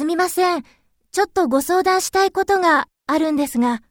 すみません。ちょっとご相談したいことがあるんですが。